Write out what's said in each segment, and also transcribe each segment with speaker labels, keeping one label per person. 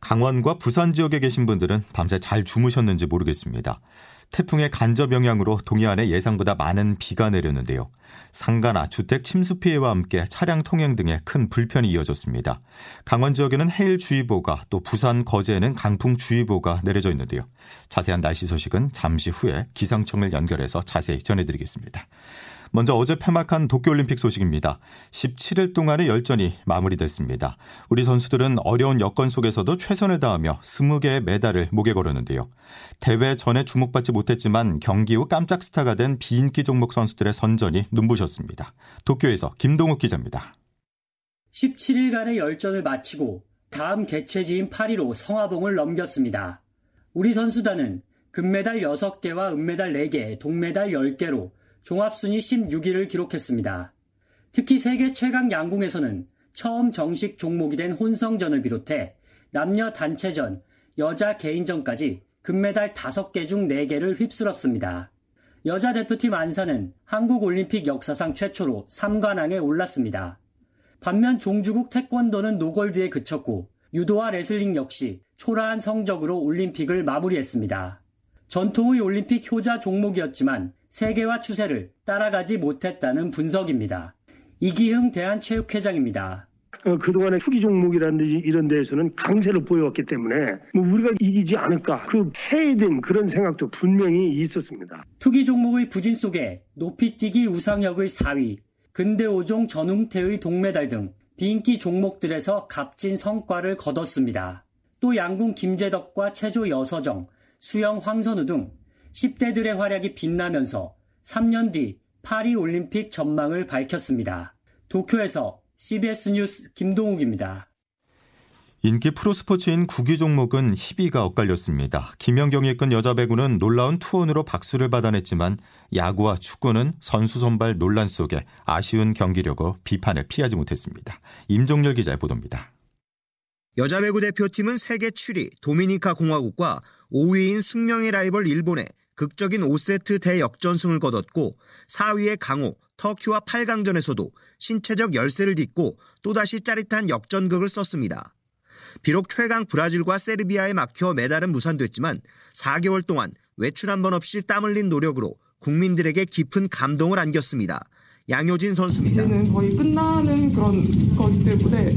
Speaker 1: 강원과 부산 지역에 계신 분들은 밤새 잘 주무셨는지 모르겠습니다. 태풍의 간접 영향으로 동해안에 예상보다 많은 비가 내렸는데요. 상가나 주택 침수 피해와 함께 차량 통행 등에 큰 불편이 이어졌습니다. 강원 지역에는 해일주의보가 또 부산 거제에는 강풍주의보가 내려져 있는데요. 자세한 날씨 소식은 잠시 후에 기상청을 연결해서 자세히 전해드리겠습니다. 먼저 어제 폐막한 도쿄올림픽 소식입니다. 17일 동안의 열전이 마무리됐습니다. 우리 선수들은 어려운 여건 속에서도 최선을 다하며 20개의 메달을 목에 걸었는데요. 대회 전에 주목받지 못했지만 경기 후 깜짝 스타가 된 비인기 종목 선수들의 선전이 눈부셨습니다. 도쿄에서 김동욱 기자입니다.
Speaker 2: 17일간의 열전을 마치고 다음 개최지인 파리로 성화봉을 넘겼습니다. 우리 선수단은 금메달 6개와 은메달 4개, 동메달 10개로 종합순위 16위를 기록했습니다. 특히 세계 최강 양궁에서는 처음 정식 종목이 된 혼성전을 비롯해 남녀 단체전, 여자 개인전까지 금메달 5개 중 4개를 휩쓸었습니다. 여자 대표팀 안사는 한국올림픽 역사상 최초로 3관왕에 올랐습니다. 반면 종주국 태권도는 노골드에 그쳤고 유도와 레슬링 역시 초라한 성적으로 올림픽을 마무리했습니다. 전통의 올림픽 효자 종목이었지만 세계화 추세를 따라가지 못했다는 분석입니다. 이기흥 대한체육회장입니다.
Speaker 3: 어, 그동안의 투기 종목이라든지 이런 데에서는 강세를 보여왔기 때문에 뭐 우리가 이기지 않을까 그 해야 된 그런 생각도 분명히 있었습니다.
Speaker 2: 투기 종목의 부진 속에 높이뛰기 우상혁의 4위, 근대 5종 전웅태의 동메달 등 비인기 종목들에서 값진 성과를 거뒀습니다. 또 양궁 김재덕과 체조 여서정, 수영 황선우 등 10대들의 활약이 빛나면서 3년 뒤 파리 올림픽 전망을 밝혔습니다. 도쿄에서 CBS 뉴스 김동욱입니다.
Speaker 1: 인기 프로스포츠인 구기 종목은 희비가 엇갈렸습니다. 김연경이 이끈 여자 배구는 놀라운 투혼으로 박수를 받아냈지만 야구와 축구는 선수 선발 논란 속에 아쉬운 경기력으로 비판을 피하지 못했습니다. 임종렬 기자의 보도입니다.
Speaker 4: 여자 배구 대표팀은 세계 7위 도미니카 공화국과 5위인 숙명의 라이벌 일본에 극적인 5세트 대역전승을 거뒀고 4위의 강호, 터키와 8강전에서도 신체적 열세를 딛고 또다시 짜릿한 역전극을 썼습니다. 비록 최강 브라질과 세르비아에 막혀 메달은 무산됐지만 4개월 동안 외출 한 번 없이 땀 흘린 노력으로 국민들에게 깊은 감동을 안겼습니다. 양효진 선수입니다.
Speaker 5: 이제는 거의 끝나는 그런 거기 때문에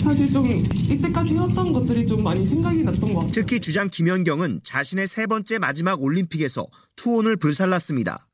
Speaker 5: 사실 좀 이때까지 해왔던 것들이 좀 많이 생각이 났던 것 같아요.
Speaker 4: 특히 주장 김연경은 자신의 세 번째 마지막 올림픽에서 투혼을 불살랐습니다.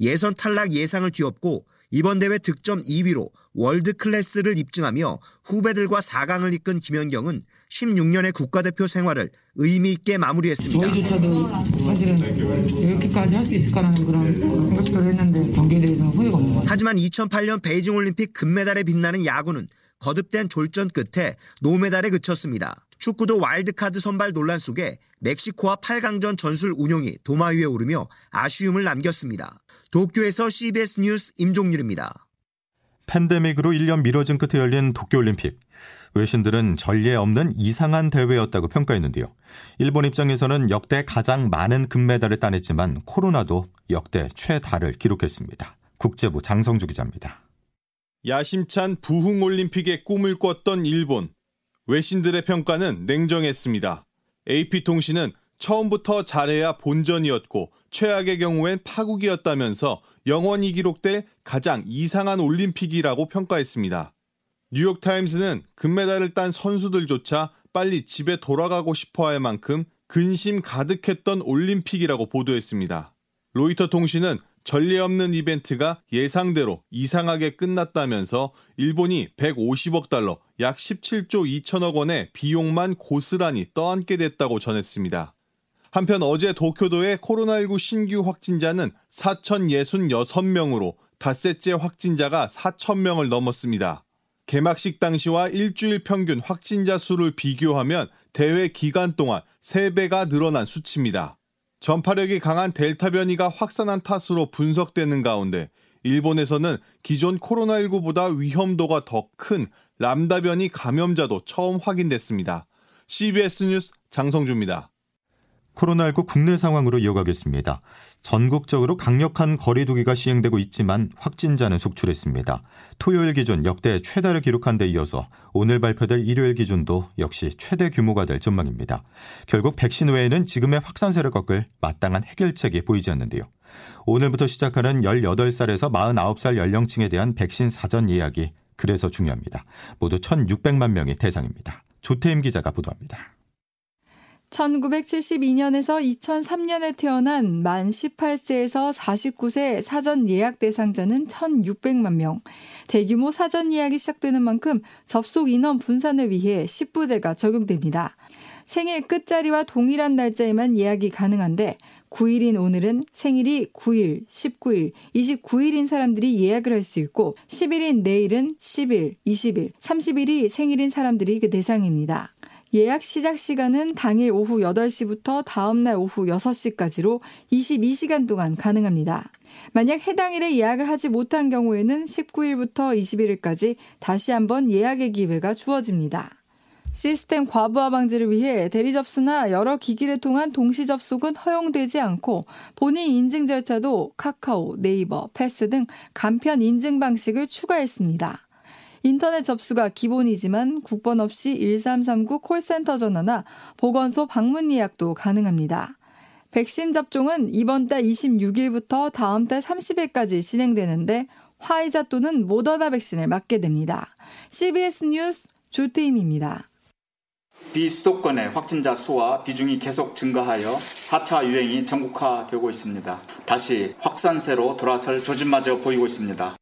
Speaker 4: 예선 탈락 예상을 뒤엎고 이번 대회 득점 2위로 월드 클래스를 입증하며 후배들과 4강을 이끈 김연경은 16년의 국가대표 생활을 의미 있게 마무리했습니다.
Speaker 6: 저희조차도 사실은 이렇게까지 할 수 있을까라는 그런 생각들을 했는데 경기에 대해서는 후회가 없는 것 같아요.
Speaker 4: 하지만 2008년 베이징 올림픽 금메달에 빛나는 야구는 거듭된 졸전 끝에 노메달에 그쳤습니다. 축구도 와일드카드 선발 논란 속에 멕시코와 8강전 전술 운용이 도마 위에 오르며 아쉬움을 남겼습니다. 도쿄에서 CBS 뉴스 임종률입니다.
Speaker 1: 팬데믹으로 1년 미뤄진 끝에 열린 도쿄올림픽. 외신들은 전례 없는 이상한 대회였다고 평가했는데요. 일본 입장에서는 역대 가장 많은 금메달을 따냈지만 코로나도 역대 최다를 기록했습니다. 국제부 장성주 기자입니다.
Speaker 7: 야심찬 부흥 올림픽의 꿈을 꿨던 일본. 외신들의 평가는 냉정했습니다. AP통신은 처음부터 잘해야 본전이었고 최악의 경우엔 파국이었다면서 영원히 기록될 가장 이상한 올림픽이라고 평가했습니다. 뉴욕타임스는 금메달을 딴 선수들조차 빨리 집에 돌아가고 싶어 할 만큼 근심 가득했던 올림픽이라고 보도했습니다. 로이터 통신은 전례 없는 이벤트가 예상대로 이상하게 끝났다면서 일본이 150억 달러, 약 17조 2천억 원의 비용만 고스란히 떠안게 됐다고 전했습니다. 한편 어제 도쿄도의 코로나19 신규 확진자는 4,066명으로 닷새째 확진자가 4,000명을 넘었습니다. 개막식 당시와 일주일 평균 확진자 수를 비교하면 대회 기간 동안 3배가 늘어난 수치입니다. 전파력이 강한 델타 변이가 확산한 탓으로 분석되는 가운데 일본에서는 기존 코로나19보다 위험도가 더 큰 람다 변이 감염자도 처음 확인됐습니다. CBS 뉴스 장성주입니다.
Speaker 1: 코로나19 국내 상황으로 이어가겠습니다. 전국적으로 강력한 거리두기가 시행되고 있지만 확진자는 속출했습니다. 토요일 기준 역대 최다를 기록한 데 이어서 오늘 발표될 일요일 기준도 역시 최대 규모가 될 전망입니다. 결국 백신 외에는 지금의 확산세를 꺾을 마땅한 해결책이 보이지 않는데요. 오늘부터 시작하는 18살에서 49살 연령층에 대한 백신 사전 예약이 그래서 중요합니다. 모두 1,600만 명이 대상입니다. 조태임 기자가 보도합니다.
Speaker 8: 1972년에서 2003년에 태어난 만 18세에서 49세 사전 예약 대상자는 1,600만 명. 대규모 사전 예약이 시작되는 만큼 접속 인원 분산을 위해 10부제가 적용됩니다. 생일 끝자리와 동일한 날짜에만 예약이 가능한데 9일인 오늘은 생일이 9일, 19일, 29일인 사람들이 예약을 할 수 있고 10일인 내일은 10일, 20일, 30일이 생일인 사람들이 그 대상입니다. 예약 시작 시간은 당일 오후 8시부터 다음날 오후 6시까지로 22시간 동안 가능합니다. 만약 해당 일에 예약을 하지 못한 경우에는 19일부터 21일까지 다시 한번 예약의 기회가 주어집니다. 시스템 과부하 방지를 위해 대리 접수나 여러 기기를 통한 동시 접속은 허용되지 않고 본인 인증 절차도 카카오, 네이버, 패스 등 간편 인증 방식을 추가했습니다. 인터넷 접수가 기본이지만 국번 없이 1339 콜센터 전화나 보건소 방문 예약도 가능합니다. 백신 접종은 이번 달 26일부터 다음 달 30일까지 진행되는데 화이자 또는 모더나 백신을 맞게 됩니다. CBS 뉴스 조태임입니다.
Speaker 9: 비수도권의 확진자 수와 비중이 계속 증가하여 4차 유행이 전국화되고 있습니다. 다시 확산세로 돌아설 조짐마저 보이고 있습니다.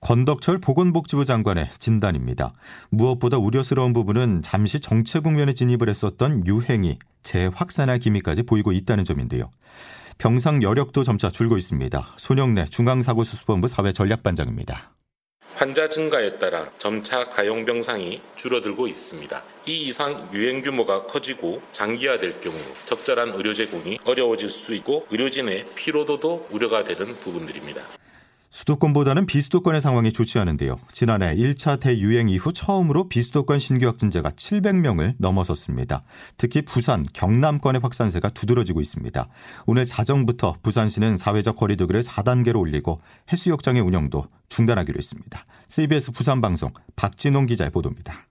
Speaker 1: 권덕철 보건복지부 장관의 진단입니다. 무엇보다 우려스러운 부분은 잠시 정체 국면에 진입을 했었던 유행이 재확산할 기미까지 보이고 있다는 점인데요. 병상 여력도 점차 줄고 있습니다. 손영래 중앙사고수습본부 사회전략반장입니다.
Speaker 10: 환자 증가에 따라 점차 가용 병상이 줄어들고 있습니다. 이 이상 유행 규모가 커지고 장기화될 경우 적절한 의료 제공이 어려워질 수 있고 의료진의 피로도도 우려가 되는 부분들입니다.
Speaker 1: 수도권보다는 비수도권의 상황이 좋지 않은데요. 지난해 1차 대유행 이후 처음으로 비수도권 신규 확진자가 700명을 넘어섰습니다. 특히 부산, 경남권의 확산세가 두드러지고 있습니다. 오늘 자정부터 부산시는 사회적 거리두기를 4단계로 올리고 해수욕장의 운영도 중단하기로 했습니다. CBS 부산방송 박진홍 기자의 보도입니다.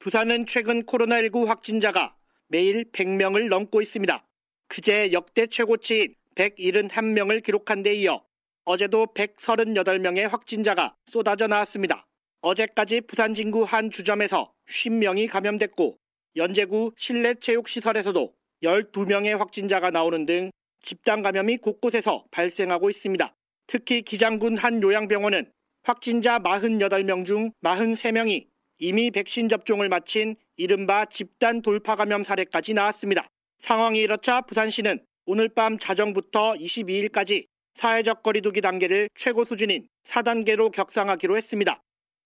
Speaker 11: 부산은 최근 코로나19 확진자가 매일 100명을 넘고 있습니다. 그제 역대 최고치인 171명을 기록한 데 이어 어제도 138명의 확진자가 쏟아져 나왔습니다. 어제까지 부산 진구 한 주점에서 50명이 감염됐고 연제구 실내 체육시설에서도 12명의 확진자가 나오는 등 집단 감염이 곳곳에서 발생하고 있습니다. 특히 기장군 한 요양병원은 확진자 48명 중 43명이 이미 백신 접종을 마친 이른바 집단 돌파 감염 사례까지 나왔습니다. 상황이 이렇자 부산시는 오늘 밤 자정부터 22일까지 사회적 거리두기 단계를 최고 수준인 4단계로 격상하기로 했습니다.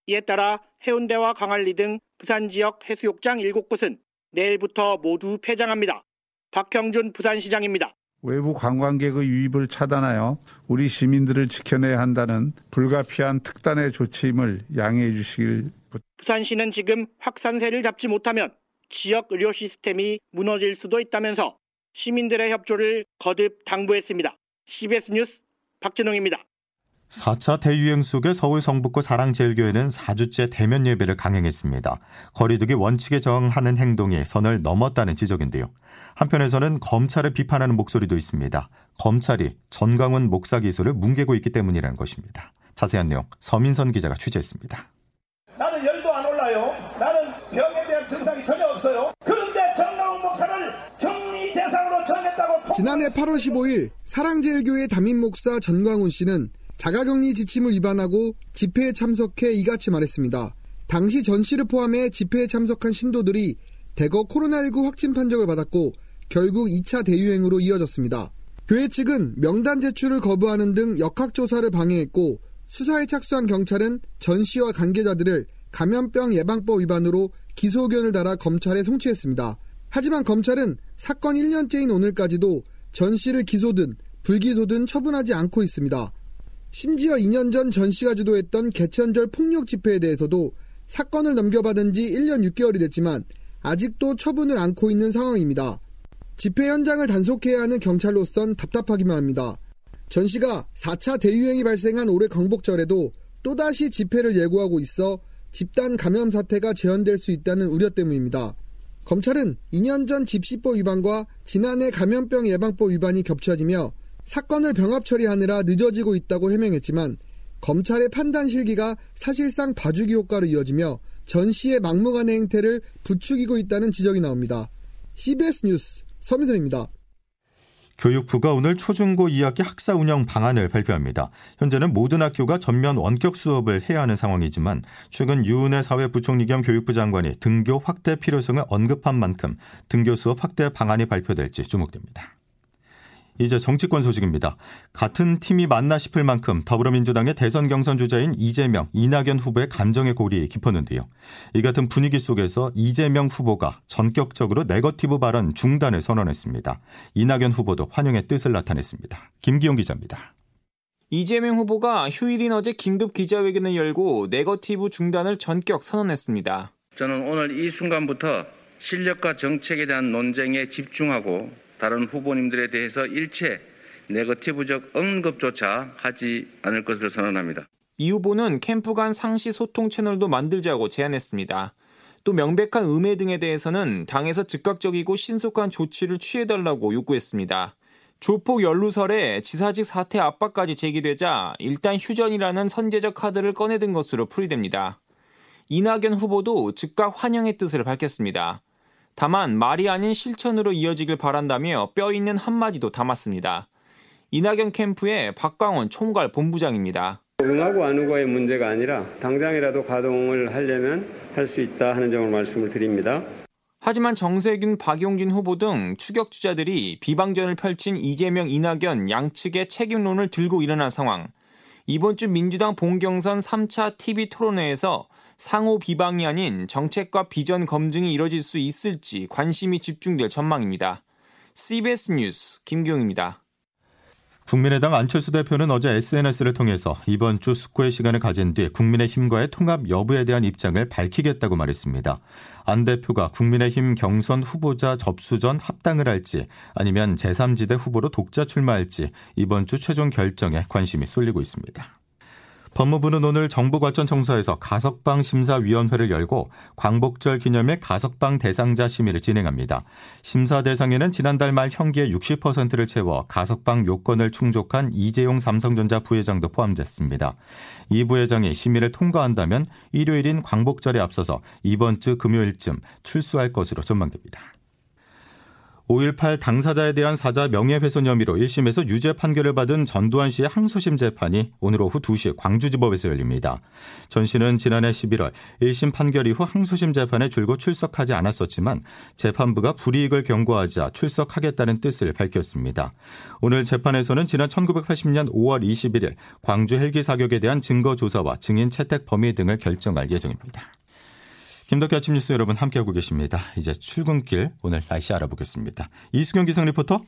Speaker 11: 이에 따라 해운대와 광안리 등 부산 지역 해수욕장 7곳은 내일부터 모두 폐장합니다. 박형준 부산시장입니다.
Speaker 12: 외부 관광객의 유입을 차단하여 우리 시민들을 지켜내야 한다는 불가피한 특단의 조치임을 양해해 주시길
Speaker 11: 부산시는 지금 확산세를 잡지 못하면 지역 의료 시스템이 무너질 수도 있다면서 시민들의 협조를 거듭 당부했습니다. CBS 뉴스 박진웅입니다.
Speaker 1: 4차 대유행 속에 서울 성북구 사랑제일교회는 4주째 대면 예배를 강행했습니다. 거리두기 원칙에 저항하는 행동이 선을 넘었다는 지적인데요. 한편에서는 검찰을 비판하는 목소리도 있습니다. 검찰이 전광훈 목사 기소를 뭉개고 있기 때문이라는 것입니다. 자세한 내용 서민선 기자가 취재했습니다.
Speaker 13: 지난해 8월 15일 사랑제일교회 담임 목사 전광훈 씨는 자가격리 지침을 위반하고 집회에 참석해 이같이 말했습니다. 당시 전 씨를 포함해 집회에 참석한 신도들이 대거 코로나19 확진 판정을 받았고 결국 2차 대유행으로 이어졌습니다. 교회 측은 명단 제출을 거부하는 등 역학조사를 방해했고 수사에 착수한 경찰은 전 씨와 관계자들을 감염병 예방법 위반으로 기소 의견을 달아 검찰에 송치했습니다. 하지만 검찰은 사건 1년째인 오늘까지도 전 씨를 기소든 불기소든 처분하지 않고 있습니다. 심지어 2년 전 전 씨가 주도했던 개천절 폭력 집회에 대해서도 사건을 넘겨받은 지 1년 6개월이 됐지만 아직도 처분을 안고 있는 상황입니다. 집회 현장을 단속해야 하는 경찰로선 답답하기만 합니다. 전 씨가 4차 대유행이 발생한 올해 광복절에도 또다시 집회를 예고하고 있어 집단 감염 사태가 재현될 수 있다는 우려 때문입니다. 검찰은 2년 전 집시법 위반과 지난해 감염병 예방법 위반이 겹쳐지며 사건을 병합 처리하느라 늦어지고 있다고 해명했지만 검찰의 판단 실기가 사실상 봐주기 효과로 이어지며 전 씨의 막무가내 행태를 부추기고 있다는 지적이 나옵니다. CBS 뉴스 서민선입니다.
Speaker 1: 교육부가 오늘 초중고 2학기 학사 운영 방안을 발표합니다. 현재는 모든 학교가 전면 원격 수업을 해야 하는 상황이지만 최근 유은혜 사회부총리 겸 교육부 장관이 등교 확대 필요성을 언급한 만큼 등교 수업 확대 방안이 발표될지 주목됩니다. 이제 정치권 소식입니다. 같은 팀이 맞나 싶을 만큼 더불어민주당의 대선 경선 주자인 이재명, 이낙연 후보의 감정의 골이 깊었는데요. 이 같은 분위기 속에서 이재명 후보가 전격적으로 네거티브 발언 중단을 선언했습니다. 이낙연 후보도 환영의 뜻을 나타냈습니다. 김기용 기자입니다.
Speaker 14: 이재명 후보가 휴일인 어제 긴급 기자회견을 열고 네거티브 중단을 전격 선언했습니다.
Speaker 15: 저는 오늘 이 순간부터 실력과 정책에 대한 논쟁에 집중하고 다른 후보님들에 대해서 일체 네거티브적 언급조차 하지 않을 것을 선언합니다.
Speaker 14: 이 후보는 캠프 간 상시 소통 채널도 만들자고 제안했습니다. 또 명백한 음해 등에 대해서는 당에서 즉각적이고 신속한 조치를 취해달라고 요구했습니다. 조폭 연루설에 지사직 사퇴 압박까지 제기되자 일단 휴전이라는 선제적 카드를 꺼내든 것으로 풀이됩니다. 이낙연 후보도 즉각 환영의 뜻을 밝혔습니다. 다만 말이 아닌 실천으로 이어지길 바란다며 뼈 있는 한마디도 담았습니다. 이낙연 캠프의 박광원 총괄 본부장입니다.
Speaker 16: 응하고 안 응하의 문제가 아니라 당장이라도 가동을 하려면 할 수 있다 하는 점을 말씀을 드립니다.
Speaker 14: 하지만 정세균, 박용진 후보 등 추격 주자들이 비방전을 펼친 이재명, 이낙연 양측의 책임론을 들고 일어난 상황. 이번 주 민주당 본경선 3차 TV 토론회에서 상호 비방이 아닌 정책과 비전 검증이 이뤄질 수 있을지 관심이 집중될 전망입니다. CBS 뉴스 김경입니다.
Speaker 1: 국민의당 안철수 대표는 어제 SNS를 통해서 이번 주 숙고의 시간을 가진 뒤 국민의힘과의 통합 여부에 대한 입장을 밝히겠다고 말했습니다. 안 대표가 국민의힘 경선 후보자 접수 전 합당을 할지 아니면 제3지대 후보로 독자 출마할지 이번 주 최종 결정에 관심이 쏠리고 있습니다. 법무부는 오늘 정부과천청사에서 가석방 심사위원회를 열고 광복절 기념일 가석방 대상자 심의를 진행합니다. 심사 대상에는 지난달 말 형기의 60%를 채워 가석방 요건을 충족한 이재용 삼성전자 부회장도 포함됐습니다. 이 부회장이 심의를 통과한다면 일요일인 광복절에 앞서서 이번 주 금요일쯤 출소할 것으로 전망됩니다. 5.18 당사자에 대한 사자 명예훼손 혐의로 1심에서 유죄 판결을 받은 전두환 씨의 항소심 재판이 오늘 오후 2시 광주지법에서 열립니다. 전 씨는 지난해 11월 1심 판결 이후 항소심 재판에 줄곧 출석하지 않았었지만 재판부가 불이익을 경고하자 출석하겠다는 뜻을 밝혔습니다. 오늘 재판에서는 지난 1980년 5월 21일 광주 헬기 사격에 대한 증거 조사와 증인 채택 범위 등을 결정할 예정입니다. 김덕기 아침 뉴스 여러분 함께하고 계십니다. 이제 출근길 오늘 날씨 알아보겠습니다. 이수경 기상 리포터.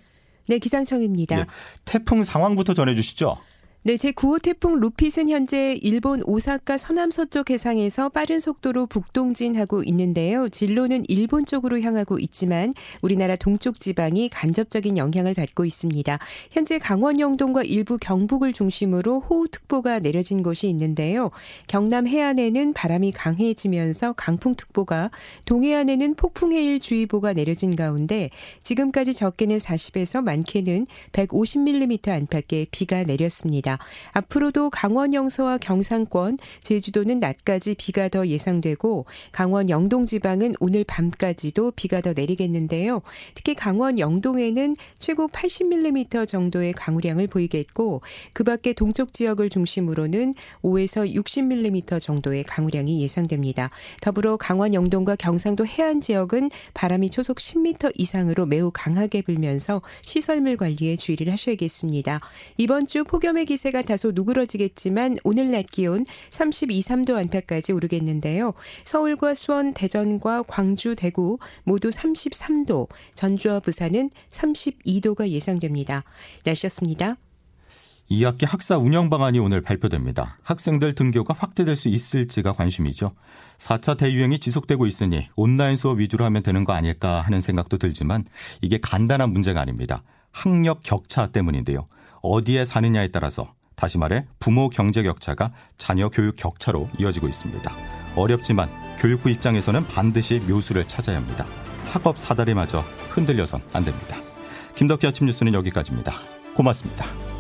Speaker 17: 네, 기상청입니다. 예,
Speaker 1: 태풍 상황부터 전해주시죠.
Speaker 17: 네, 제9호 태풍 루핏은 현재 일본 오사카 서남서쪽 해상에서 빠른 속도로 북동진하고 있는데요. 진로는 일본 쪽으로 향하고 있지만 우리나라 동쪽 지방이 간접적인 영향을 받고 있습니다. 현재 강원 영동과 일부 경북을 중심으로 호우특보가 내려진 곳이 있는데요. 경남 해안에는 바람이 강해지면서 강풍특보가, 동해안에는 폭풍해일주의보가 내려진 가운데 지금까지 적게는 40에서 많게는 150mm 안팎의 비가 내렸습니다. 앞으로도 강원 영서와 경상권, 제주도는 낮까지 비가 더 예상되고 강원 영동 지방은 오늘 밤까지도 비가 더 내리겠는데요. 특히 강원 영동에는 최고 80mm 정도의 강우량을 보이겠고 그 밖에 동쪽 지역을 중심으로는 5에서 60mm 정도의 강우량이 예상됩니다. 더불어 강원 영동과 경상도 해안 지역은 바람이 초속 10m 이상으로 매우 강하게 불면서 시설물 관리에 주의를 하셔야겠습니다. 이번 주 폭염의 기세 기세가 다소 누그러지겠지만 오늘 낮 기온 32, 3도 안팎까지 오르겠는데요. 서울과 수원, 대전과 광주, 대구 모두 33도, 전주와 부산은 32도가 예상됩니다. 날씨였습니다.
Speaker 1: 2학기 학사 운영 방안이 오늘 발표됩니다. 학생들 등교가 확대될 수 있을지가 관심이죠. 4차 대유행이 지속되고 있으니 온라인 수업 위주로 하면 되는 거 아닐까 하는 생각도 들지만 이게 간단한 문제가 아닙니다. 학력 격차 때문인데요. 어디에 사느냐에 따라서 다시 말해 부모 경제 격차가 자녀 교육 격차로 이어지고 있습니다. 어렵지만 교육부 입장에서는 반드시 묘수를 찾아야 합니다. 학업 사다리마저 흔들려선 안 됩니다. 김덕기 아침 뉴스는 여기까지입니다. 고맙습니다.